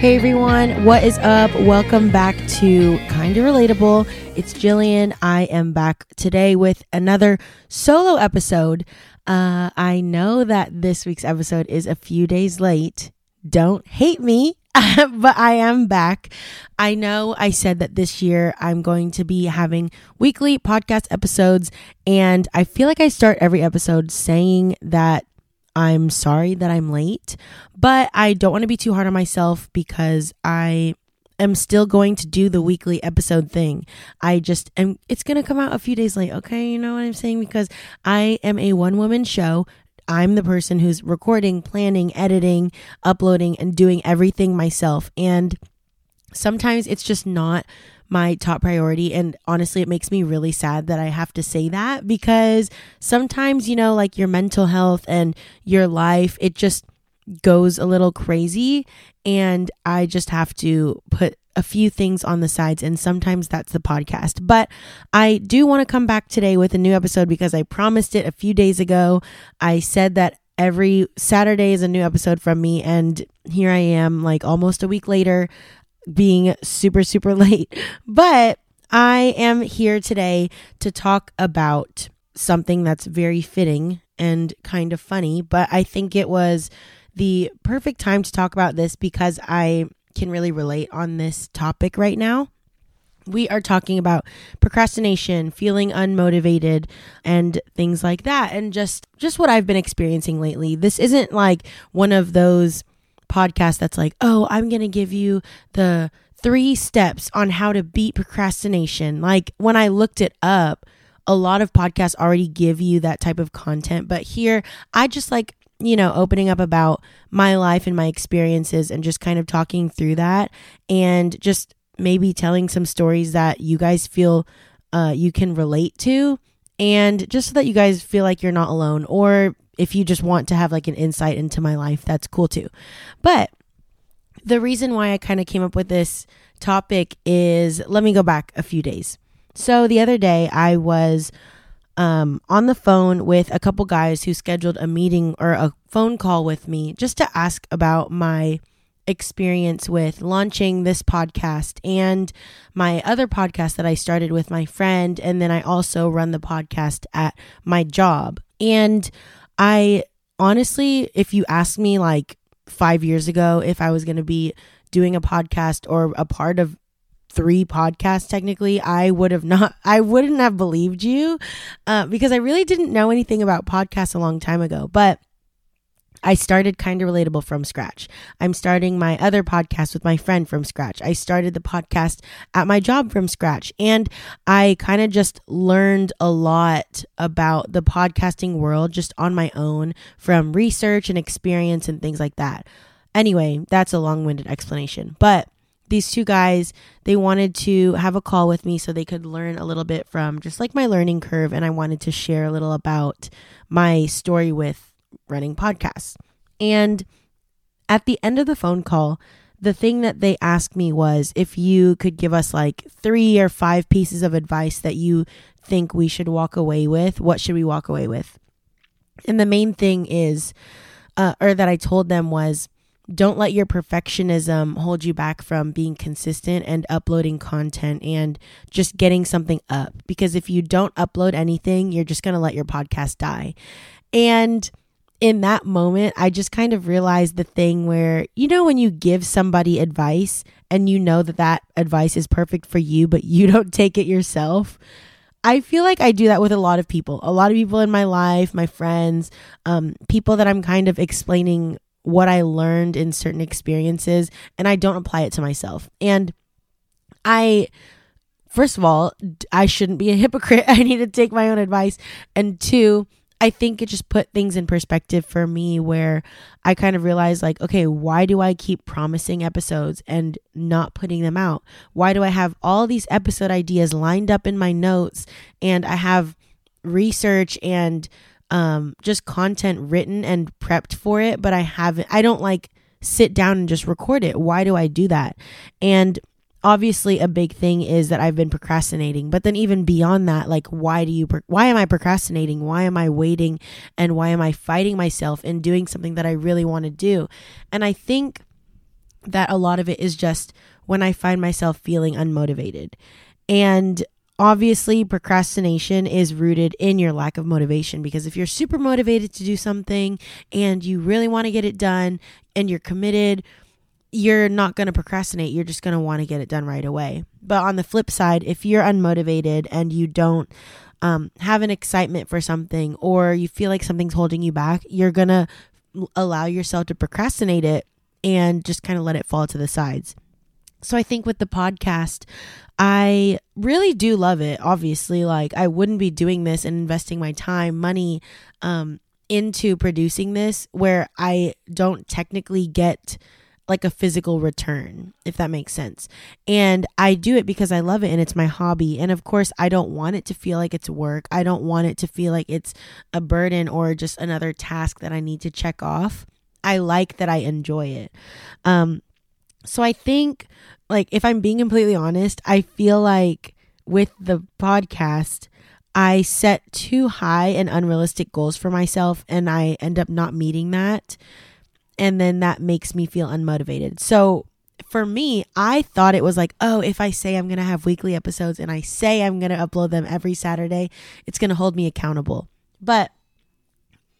Hey everyone, what is up? Welcome back to Kinda Relatable. It's Jillian. I am back today with another solo episode. Uh, I know that this week's episode is a few days late. Don't hate me, but I am back. I know I said that this year I'm going to be having weekly podcast episodes, and I feel like I start every episode saying that I'm sorry that I'm late, but I don't want to be too hard on myself because I am still going to do the weekly episode thing. I just am, it's going to come out a few days late. Okay. You know what I'm saying? Because I am a one woman show. I'm the person who's recording, planning, editing, uploading, and doing everything myself. And sometimes it's just not my top priority. And honestly, it makes me really sad that I have to say that because sometimes, you know, like your mental health and your life, it just goes a little crazy. And I just have to put a few things on the sides. And sometimes that's the podcast. But I do want to come back today with a new episode because I promised it a few days ago. I said that every Saturday is a new episode from me. And here I am, like almost a week later being super, super late. But I am here today to talk about something that's very fitting and kind of funny. But I think it was the perfect time to talk about this because I can really relate on this topic right now. We are talking about procrastination, feeling unmotivated and things like that and just just what I've been experiencing lately. This isn't like one of those podcast that's like, oh, I'm going to give you the three steps on how to beat procrastination. Like when I looked it up, a lot of podcasts already give you that type of content. But here, I just like, you know, opening up about my life and my experiences and just kind of talking through that and just maybe telling some stories that you guys feel uh, you can relate to. And just so that you guys feel like you're not alone or if you just want to have like an insight into my life, that's cool too. But the reason why I kind of came up with this topic is let me go back a few days. So the other day I was um, on the phone with a couple guys who scheduled a meeting or a phone call with me just to ask about my experience with launching this podcast and my other podcast that I started with my friend. And then I also run the podcast at my job. And I honestly, if you asked me like five years ago if I was going to be doing a podcast or a part of three podcasts technically i would have not i wouldn't have believed you uh, because i really didn't know anything about podcasts a long time ago but I started Kinda Relatable from scratch. I'm starting my other podcast with my friend from scratch. I started the podcast at my job from scratch. And I kind of just learned a lot about the podcasting world just on my own from research and experience and things like that. Anyway, that's a long winded explanation. But these two guys, they wanted to have a call with me so they could learn a little bit from just like my learning curve. And I wanted to share a little about my story with running podcasts. And at the end of the phone call, the thing that they asked me was if you could give us like three or five pieces of advice that you think we should walk away with, what should we walk away with? And the main thing is, uh, or that I told them was, don't let your perfectionism hold you back from being consistent and uploading content and just getting something up. Because if you don't upload anything, you're just going to let your podcast die. And in that moment, I just kind of realized the thing where, you know, when you give somebody advice and you know that that advice is perfect for you, but you don't take it yourself. I feel like I do that with a lot of people, a lot of people in my life, my friends, um, people that I'm kind of explaining what I learned in certain experiences, and I don't apply it to myself. And I, first of all, I shouldn't be a hypocrite. I need to take my own advice. And two, I think it just put things in perspective for me where I kind of realized like, okay, why do I keep promising episodes and not putting them out? Why do I have all these episode ideas lined up in my notes and I have research and um, just content written and prepped for it, but I haven't, I don't like sit down and just record it. Why do I do that? And obviously a big thing is that I've been procrastinating. But then even beyond that, like why do you why am I procrastinating? Why am I waiting and why am I fighting myself and doing something that I really want to do? And I think that a lot of it is just when I find myself feeling unmotivated. And obviously, procrastination is rooted in your lack of motivation because if you're super motivated to do something and you really want to get it done and you're committed, you're not going to procrastinate. You're just going to want to get it done right away. But on the flip side, if you're unmotivated and you don't um, have an excitement for something or you feel like something's holding you back, you're going to allow yourself to procrastinate it and just kind of let it fall to the sides. So I think with the podcast, I really do love it. Obviously, like I wouldn't be doing this and investing my time, money um, into producing this where I don't technically get like a physical return, if that makes sense. And I do it because I love it and it's my hobby. And of course, I don't want it to feel like it's work. I don't want it to feel like it's a burden or just another task that I need to check off. I like that I enjoy it. Um, so I think, like, if I'm being completely honest, I feel like with the podcast, I set too high and unrealistic goals for myself, and I end up not meeting that. And then that makes me feel unmotivated. So for me, I thought it was like, oh, if I say I'm going to have weekly episodes and I say I'm going to upload them every Saturday, it's going to hold me accountable. But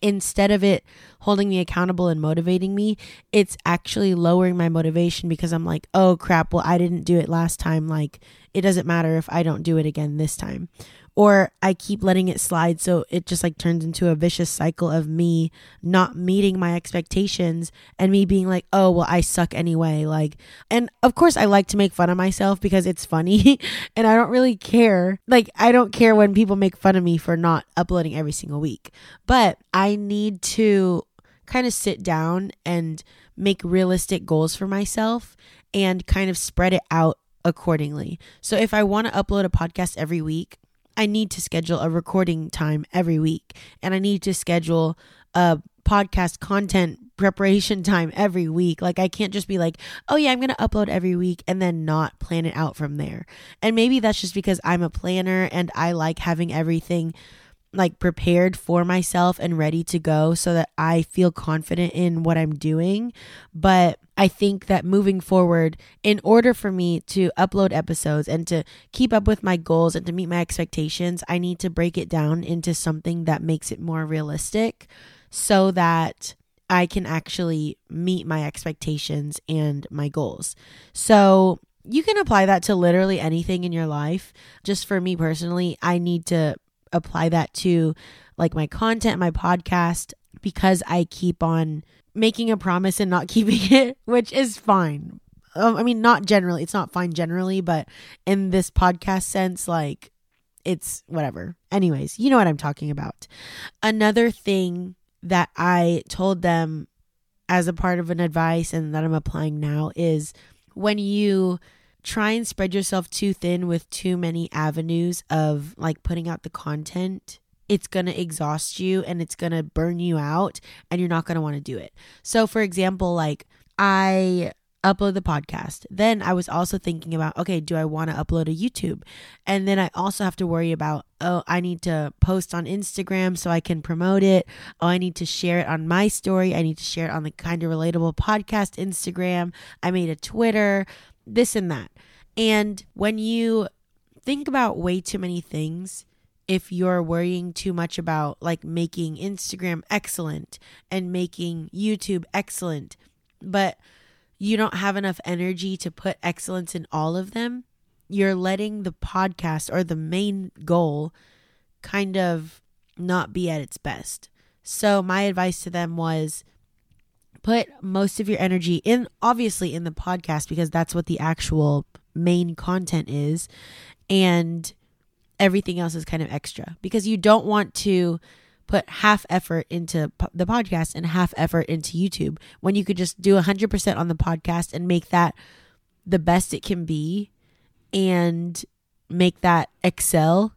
instead of it holding me accountable and motivating me, it's actually lowering my motivation because I'm like, oh crap, well, I didn't do it last time. Like, it doesn't matter if I don't do it again this time or I keep letting it slide so it just like turns into a vicious cycle of me not meeting my expectations and me being like, "Oh, well, I suck anyway." Like, and of course I like to make fun of myself because it's funny and I don't really care. Like, I don't care when people make fun of me for not uploading every single week. But I need to kind of sit down and make realistic goals for myself and kind of spread it out accordingly. So if I want to upload a podcast every week, I need to schedule a recording time every week and I need to schedule a podcast content preparation time every week. Like I can't just be like, "Oh yeah, I'm going to upload every week" and then not plan it out from there. And maybe that's just because I'm a planner and I like having everything like prepared for myself and ready to go so that I feel confident in what I'm doing. But I think that moving forward, in order for me to upload episodes and to keep up with my goals and to meet my expectations, I need to break it down into something that makes it more realistic so that I can actually meet my expectations and my goals. So, you can apply that to literally anything in your life. Just for me personally, I need to apply that to like my content, my podcast, because I keep on making a promise and not keeping it, which is fine. Um, I mean, not generally, it's not fine generally, but in this podcast sense, like it's whatever. Anyways, you know what I'm talking about. Another thing that I told them as a part of an advice and that I'm applying now is when you try and spread yourself too thin with too many avenues of like putting out the content it's going to exhaust you and it's going to burn you out and you're not going to want to do it. So for example, like I upload the podcast. Then I was also thinking about, okay, do I want to upload a YouTube? And then I also have to worry about, oh, I need to post on Instagram so I can promote it. Oh, I need to share it on my story. I need to share it on the Kinda Relatable podcast Instagram. I made a Twitter this and that. And when you think about way too many things, if you're worrying too much about like making Instagram excellent and making YouTube excellent, but you don't have enough energy to put excellence in all of them, you're letting the podcast or the main goal kind of not be at its best. So, my advice to them was put most of your energy in obviously in the podcast because that's what the actual main content is and everything else is kind of extra because you don't want to put half effort into the podcast and half effort into YouTube when you could just do 100% on the podcast and make that the best it can be and make that excel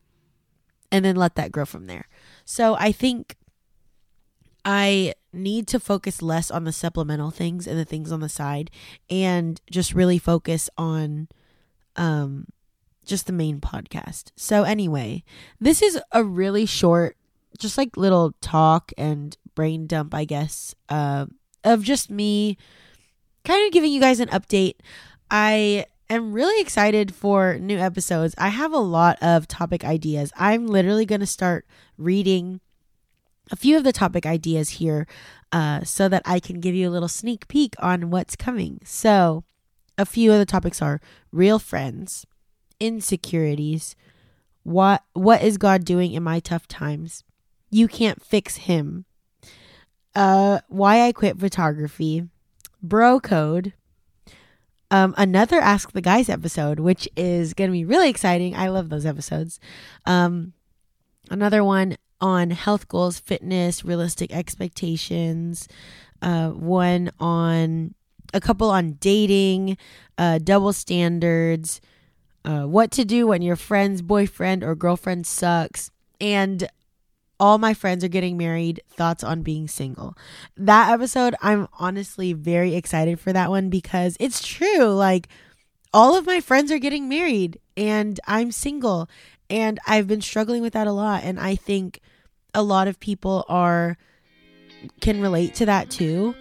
and then let that grow from there. So I think I need to focus less on the supplemental things and the things on the side and just really focus on um just the main podcast. So anyway, this is a really short just like little talk and brain dump, I guess, uh, of just me kind of giving you guys an update. I am really excited for new episodes. I have a lot of topic ideas. I'm literally going to start reading a few of the topic ideas here uh, so that I can give you a little sneak peek on what's coming. So, a few of the topics are real friends, insecurities, what what is God doing in my tough times? You can't fix him. Uh, why I quit photography, bro code, um, another Ask the Guys episode, which is going to be really exciting. I love those episodes. Um, another one on health goals, fitness, realistic expectations. Uh, one on a couple on dating, uh, double standards, uh, what to do when your friend's boyfriend or girlfriend sucks, and all my friends are getting married, thoughts on being single. That episode, I'm honestly very excited for that one because it's true. Like, all of my friends are getting married and I'm single. And I've been struggling with that a lot. And I think a lot of people are can relate to that too.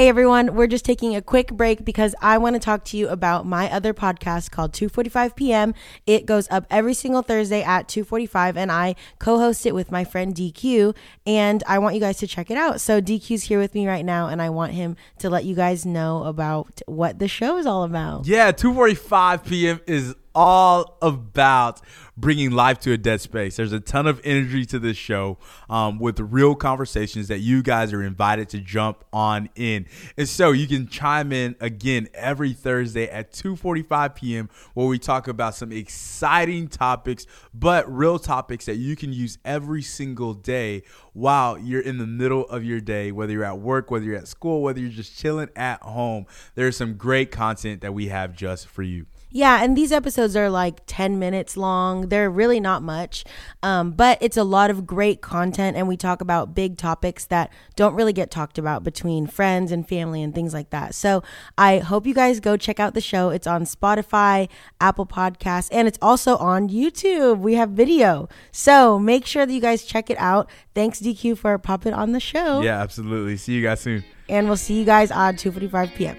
Hey everyone, we're just taking a quick break because I want to talk to you about my other podcast called 2:45 p.m. It goes up every single Thursday at 2:45 and I co-host it with my friend DQ and I want you guys to check it out. So DQ's here with me right now and I want him to let you guys know about what the show is all about. Yeah, 2:45 p.m. is all about bringing life to a dead space. There's a ton of energy to this show um, with real conversations that you guys are invited to jump on in. And so you can chime in again every Thursday at 2:45 p.m. where we talk about some exciting topics, but real topics that you can use every single day while you're in the middle of your day, whether you're at work, whether you're at school, whether you're just chilling at home. There's some great content that we have just for you. Yeah, and these episodes are like 10 minutes long. They're really not much, um, but it's a lot of great content, and we talk about big topics that don't really get talked about between friends and family and things like that. So I hope you guys go check out the show. It's on Spotify, Apple Podcasts, and it's also on YouTube. We have video. So make sure that you guys check it out. Thanks, DQ, for popping on the show. Yeah, absolutely. See you guys soon. And we'll see you guys on 2.45 p.m.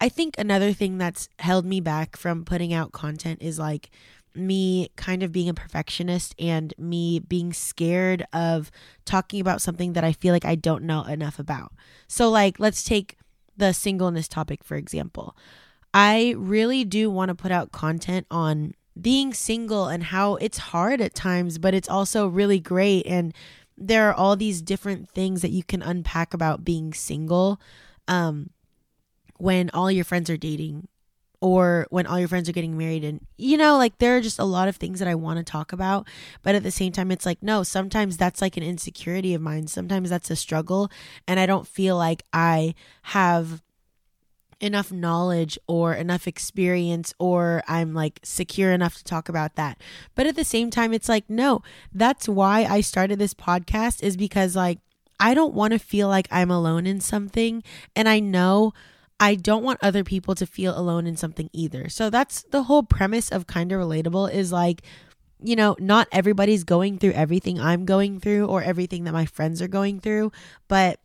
I think another thing that's held me back from putting out content is like me kind of being a perfectionist and me being scared of talking about something that I feel like I don't know enough about. So, like, let's take the singleness topic, for example. I really do want to put out content on being single and how it's hard at times, but it's also really great. And there are all these different things that you can unpack about being single. Um, when all your friends are dating or when all your friends are getting married and you know like there are just a lot of things that I want to talk about but at the same time it's like no sometimes that's like an insecurity of mine sometimes that's a struggle and I don't feel like I have enough knowledge or enough experience or I'm like secure enough to talk about that. But at the same time it's like no, that's why I started this podcast is because like I don't want to feel like I'm alone in something and I know I don't want other people to feel alone in something either. So that's the whole premise of Kinda Relatable is like, you know, not everybody's going through everything I'm going through or everything that my friends are going through, but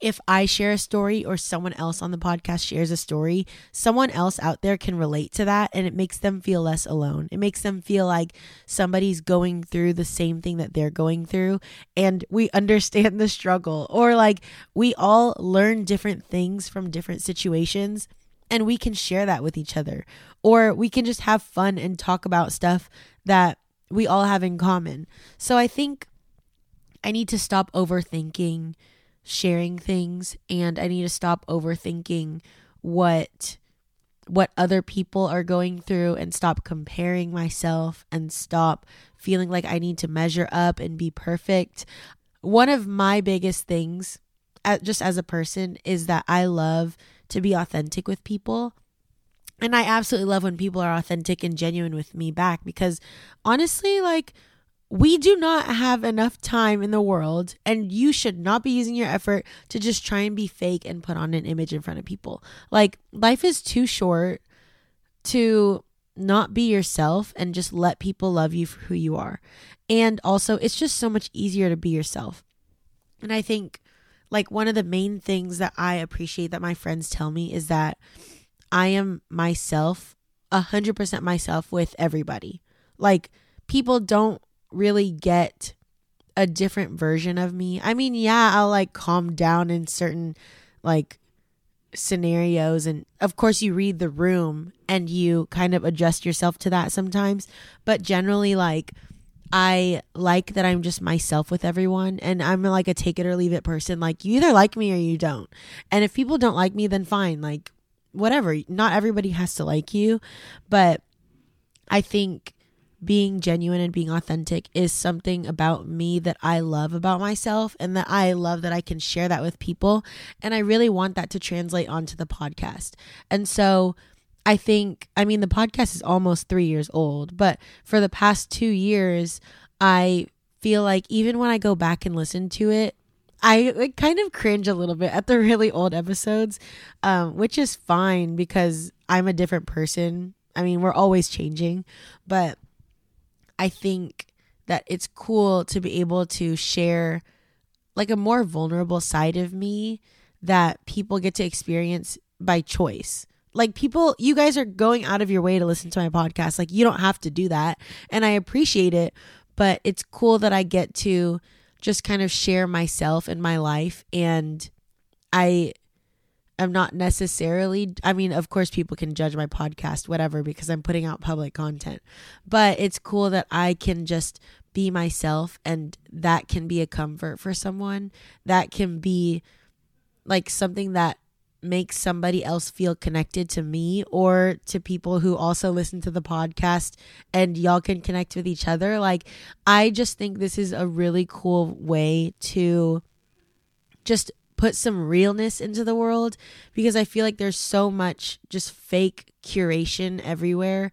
if I share a story or someone else on the podcast shares a story, someone else out there can relate to that and it makes them feel less alone. It makes them feel like somebody's going through the same thing that they're going through and we understand the struggle or like we all learn different things from different situations and we can share that with each other or we can just have fun and talk about stuff that we all have in common. So I think I need to stop overthinking sharing things and I need to stop overthinking what what other people are going through and stop comparing myself and stop feeling like I need to measure up and be perfect. One of my biggest things just as a person is that I love to be authentic with people. And I absolutely love when people are authentic and genuine with me back because honestly like we do not have enough time in the world, and you should not be using your effort to just try and be fake and put on an image in front of people. Like, life is too short to not be yourself and just let people love you for who you are. And also, it's just so much easier to be yourself. And I think like one of the main things that I appreciate that my friends tell me is that I am myself, a hundred percent myself with everybody. Like people don't really get a different version of me. I mean, yeah, I'll like calm down in certain like scenarios and of course you read the room and you kind of adjust yourself to that sometimes, but generally like I like that I'm just myself with everyone and I'm like a take it or leave it person. Like you either like me or you don't. And if people don't like me then fine, like whatever. Not everybody has to like you, but I think being genuine and being authentic is something about me that I love about myself and that I love that I can share that with people. And I really want that to translate onto the podcast. And so I think, I mean, the podcast is almost three years old, but for the past two years, I feel like even when I go back and listen to it, I like, kind of cringe a little bit at the really old episodes, um, which is fine because I'm a different person. I mean, we're always changing, but I think that it's cool to be able to share like a more vulnerable side of me that people get to experience by choice. Like people, you guys are going out of your way to listen to my podcast. Like you don't have to do that. And I appreciate it, but it's cool that I get to just kind of share myself and my life. And I am not necessarily I mean, of course people can judge my podcast whatever because I'm putting out public content. But it's cool that I can just be myself and that can be a comfort for someone. That can be like something that makes somebody else feel connected to me or to people who also listen to the podcast and y'all can connect with each other. Like I just think this is a really cool way to just put some realness into the world because I feel like there's so much just fake curation everywhere.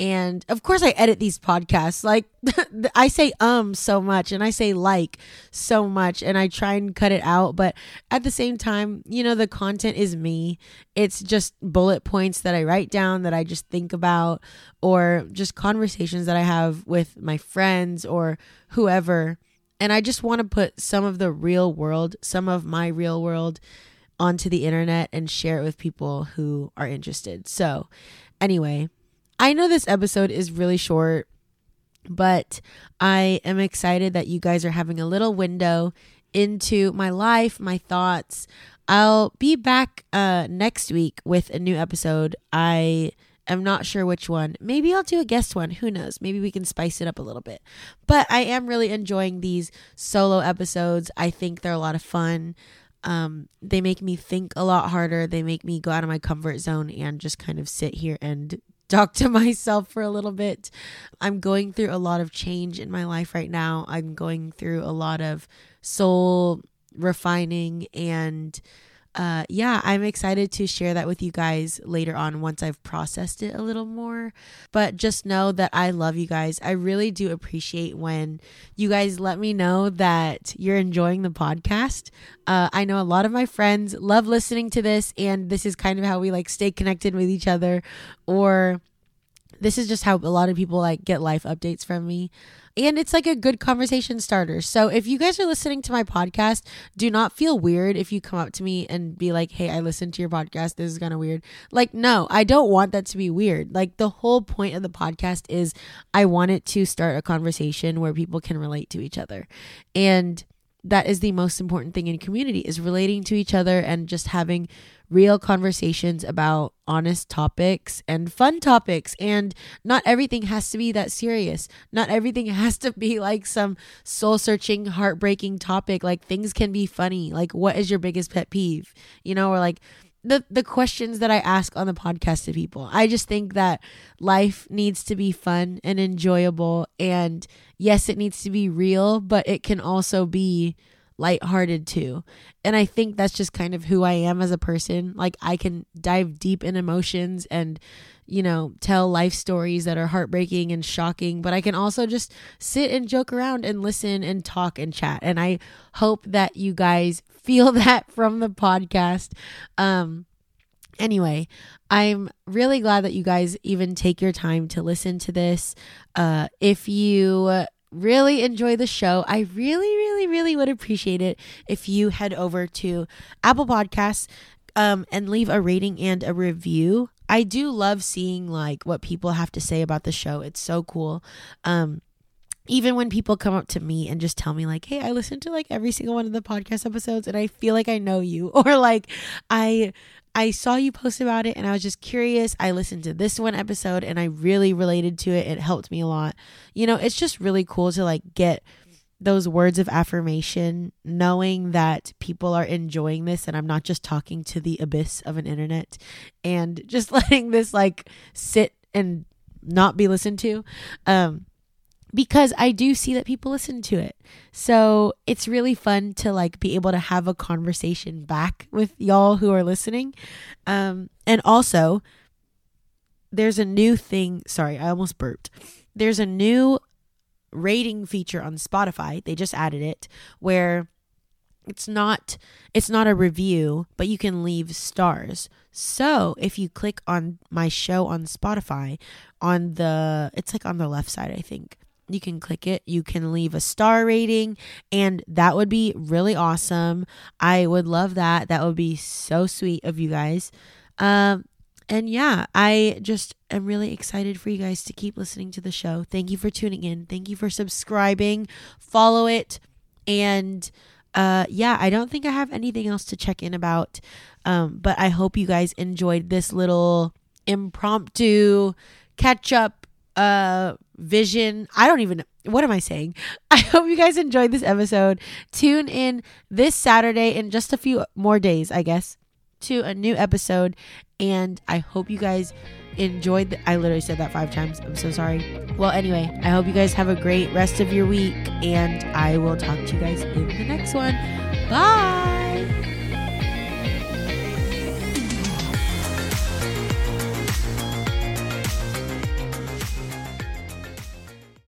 And of course, I edit these podcasts. Like, I say um so much and I say like so much, and I try and cut it out. But at the same time, you know, the content is me. It's just bullet points that I write down that I just think about, or just conversations that I have with my friends or whoever and I just want to put some of the real world, some of my real world onto the internet and share it with people who are interested. So, anyway, I know this episode is really short, but I am excited that you guys are having a little window into my life, my thoughts. I'll be back uh next week with a new episode. I I'm not sure which one. Maybe I'll do a guest one. Who knows? Maybe we can spice it up a little bit. But I am really enjoying these solo episodes. I think they're a lot of fun. Um, they make me think a lot harder. They make me go out of my comfort zone and just kind of sit here and talk to myself for a little bit. I'm going through a lot of change in my life right now. I'm going through a lot of soul refining and uh, yeah, I'm excited to share that with you guys later on once I've processed it a little more. But just know that I love you guys. I really do appreciate when you guys let me know that you're enjoying the podcast. Uh, I know a lot of my friends love listening to this, and this is kind of how we like stay connected with each other, or this is just how a lot of people like get life updates from me and it's like a good conversation starter. So if you guys are listening to my podcast, do not feel weird if you come up to me and be like, "Hey, I listened to your podcast. This is kind of weird." Like, no, I don't want that to be weird. Like the whole point of the podcast is I want it to start a conversation where people can relate to each other. And that is the most important thing in community is relating to each other and just having real conversations about honest topics and fun topics. And not everything has to be that serious. Not everything has to be like some soul searching, heartbreaking topic. Like things can be funny. Like, what is your biggest pet peeve? You know, or like, the the questions that I ask on the podcast to people. I just think that life needs to be fun and enjoyable and yes, it needs to be real, but it can also be lighthearted too. And I think that's just kind of who I am as a person. Like I can dive deep in emotions and you know, tell life stories that are heartbreaking and shocking, but I can also just sit and joke around and listen and talk and chat. And I hope that you guys feel that from the podcast. Um anyway, I'm really glad that you guys even take your time to listen to this. Uh if you really enjoy the show, I really, really, really would appreciate it if you head over to Apple Podcasts um, and leave a rating and a review. I do love seeing like what people have to say about the show. It's so cool. Um, even when people come up to me and just tell me like hey i listened to like every single one of the podcast episodes and i feel like i know you or like i i saw you post about it and i was just curious. I listened to this one episode and i really related to it. It helped me a lot. You know it's just really cool to like get those words of affirmation knowing that people are enjoying this and i'm not just talking to the abyss of an internet and just letting this like sit and not be listened to. Um because I do see that people listen to it. So it's really fun to like be able to have a conversation back with y'all who are listening. Um, and also, there's a new thing. Sorry, I almost burped. There's a new rating feature on Spotify. They just added it where it's not it's not a review, but you can leave stars. So if you click on my show on Spotify, on the it's like on the left side, I think you can click it. You can leave a star rating, and that would be really awesome. I would love that. That would be so sweet of you guys. Um, and yeah, I just am really excited for you guys to keep listening to the show. Thank you for tuning in. Thank you for subscribing. Follow it. And uh, yeah, I don't think I have anything else to check in about. Um, but I hope you guys enjoyed this little impromptu catch up uh vision. I don't even what am I saying? I hope you guys enjoyed this episode. Tune in this Saturday in just a few more days, I guess, to a new episode. And I hope you guys enjoyed the, I literally said that five times. I'm so sorry. Well, anyway, I hope you guys have a great rest of your week and I will talk to you guys in the next one. Bye.